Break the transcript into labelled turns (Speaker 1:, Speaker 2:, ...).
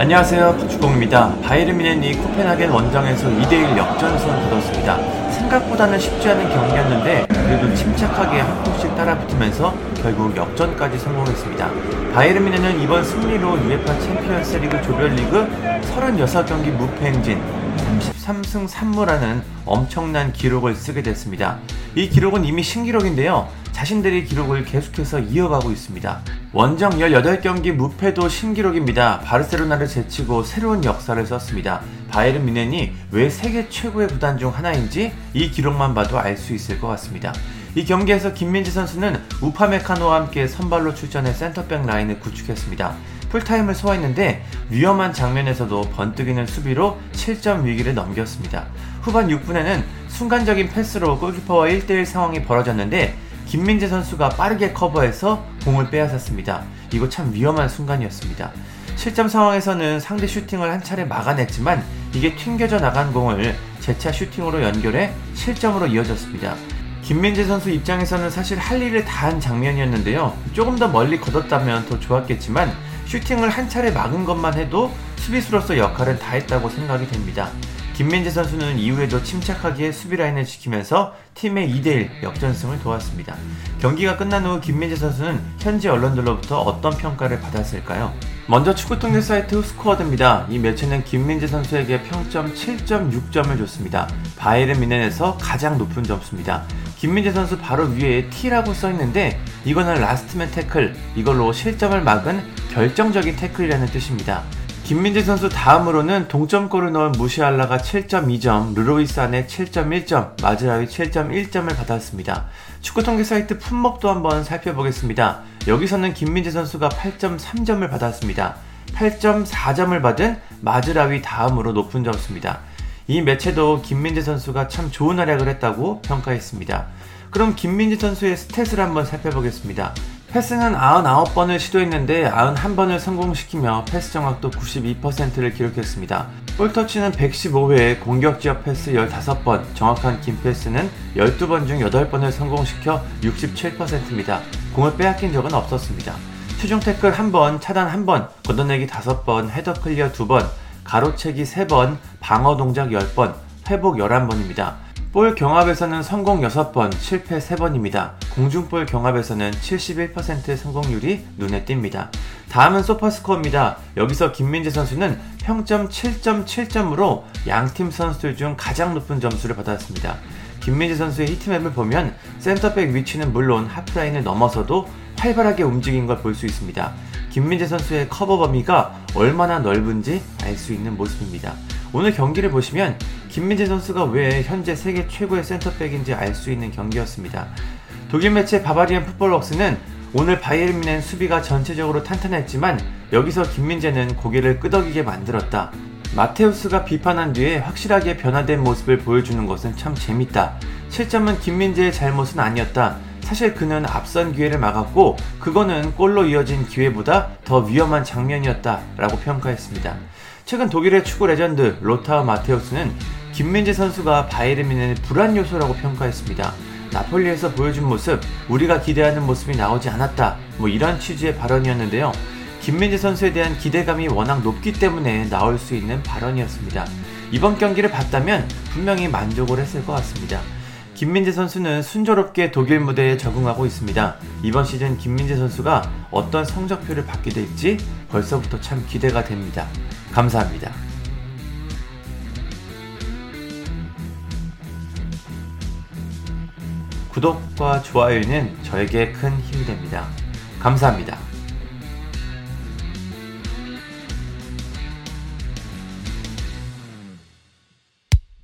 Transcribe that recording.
Speaker 1: 안녕하세요. 주공입니다. 바이에른 뮌헨이 코펜하겐 원정에서 2대1 역전승을 거뒀습니다. 생각보다는 쉽지 않은 경기였는데 그래도 침착하게 한 골씩 따라붙으면서 결국 역전까지 성공했습니다. 바이에른 뮌헨은 이번 승리로 UEFA 챔피언스 리그 조별리그 36경기 무패 행진 33승 3무라는 엄청난 기록을 쓰게 됐습니다. 이 기록은 이미 신기록인데요. 자신들의 기록을 계속해서 이어가고 있습니다. 원정 18경기 무패도 신기록입니다. 바르셀로나를 제치고 새로운 역사를 썼습니다. 바이에른 미넨이 왜 세계 최고의 구단 중 하나인지 이 기록만 봐도 알 수 있을 것 같습니다. 이 경기에서 김민지 선수는 우파메카노와 함께 선발로 출전해 센터백 라인을 구축했습니다. 풀타임을 소화했는데 위험한 장면에서도 번뜩이는 수비로 7점 위기를 넘겼습니다. 후반 6분에는 순간적인 패스로 골키퍼와 1대1 상황이 벌어졌는데 김민재 선수가 빠르게 커버해서 공을 빼앗았습니다. 이거 참 위험한 순간이었습니다. 실점 상황에서는 상대 슈팅을 한 차례 막아냈지만 이게 튕겨져 나간 공을 재차 슈팅으로 연결해 실점으로 이어졌습니다. 김민재 선수 입장에서는 사실 할 일을 다 한 장면이었는데요. 조금 더 멀리 걷었다면 더 좋았겠지만 슈팅을 한 차례 막은 것만 해도 수비수로서 역할은 다 했다고 생각이 됩니다. 김민재 선수는 이후에도 침착하게 수비 라인을 지키면서 팀의 2대1 역전승을 도왔습니다. 경기가 끝난 후 김민재 선수는 현지 언론들로부터 어떤 평가를 받았을까요? 먼저 축구 통계 사이트 후스코어드입니다. 이 매체는 김민재 선수에게 평점 7.6점을 줬습니다. 바이에른 뮌헨에서 가장 높은 점수입니다. 김민재 선수 바로 위에 T라고 써있는데 이거는 last man 태클, 이걸로 실점을 막은 결정적인 태클이라는 뜻입니다. 김민재 선수 다음으로는 동점골을 넣은 무시알라가 7.2점, 르로이 사네 7.1점, 마즈라위 7.1점을 받았습니다. 축구 통계 사이트 품목도 한번 살펴보겠습니다. 여기서는 김민재 선수가 8.3점을 받았습니다. 8.4점을 받은 마즈라위 다음으로 높은 점수입니다. 이 매체도 김민재 선수가 참 좋은 활약을 했다고 평가했습니다. 그럼 김민재 선수의 스탯을 한번 살펴보겠습니다. 패스는 99번을 시도했는데 91번을 성공시키며 패스 정확도 92%를 기록했습니다. 볼터치는 115회에 공격 지역 패스 15번, 정확한 긴 패스는 12번 중 8번을 성공시켜 67%입니다. 공을 빼앗긴 적은 없었습니다. 최종 태클 1번, 차단 1번, 걷어내기 5번, 헤더 클리어 2번, 가로채기 3번, 방어 동작 10번, 회복 11번입니다. 볼 경합에서는 성공 6번, 실패 3번입니다. 공중볼 경합에서는 71% 성공률이 눈에 띕니다. 다음은 소파스코어입니다. 여기서 김민재 선수는 평점 7.7점으로 양팀 선수들 중 가장 높은 점수를 받았습니다. 김민재 선수의 히트맵을 보면 센터백 위치는 물론 하프라인을 넘어서도 활발하게 움직인 걸 볼 수 있습니다. 김민재 선수의 커버 범위가 얼마나 넓은지 알 수 있는 모습입니다. 오늘 경기를 보시면 김민재 선수가 왜 현재 세계 최고의 센터백인지 알 수 있는 경기였습니다. 독일 매체 바바리안 풋볼웍스는 오늘 바이에른 미넨 수비가 전체적으로 탄탄했지만 여기서 김민재는 고개를 끄덕이게 만들었다. 마테우스가 비판한 뒤에 확실하게 변화된 모습을 보여주는 것은 참 재밌다. 실점은 김민재의 잘못은 아니었다. 사실 그는 앞선 기회를 막았고 그거는 골로 이어진 기회보다 더 위험한 장면이었다 라고 평가했습니다. 최근 독일의 축구 레전드 로타어 마테우스는 김민재 선수가 바이에른 뮌헨의 불안 요소라고 평가했습니다. 나폴리에서 보여준 모습, 우리가 기대하는 모습이 나오지 않았다. 뭐 이런 취지의 발언이었는데요. 김민재 선수에 대한 기대감이 워낙 높기 때문에 나올 수 있는 발언이었습니다. 이번 경기를 봤다면 분명히 만족을 했을 것 같습니다. 김민재 선수는 순조롭게 독일 무대에 적응하고 있습니다. 이번 시즌 김민재 선수가 어떤 성적표를 받게 될지 벌써부터 참 기대가 됩니다. 감사합니다. 구독과 좋아요는 저에게 큰 힘이 됩니다. 감사합니다.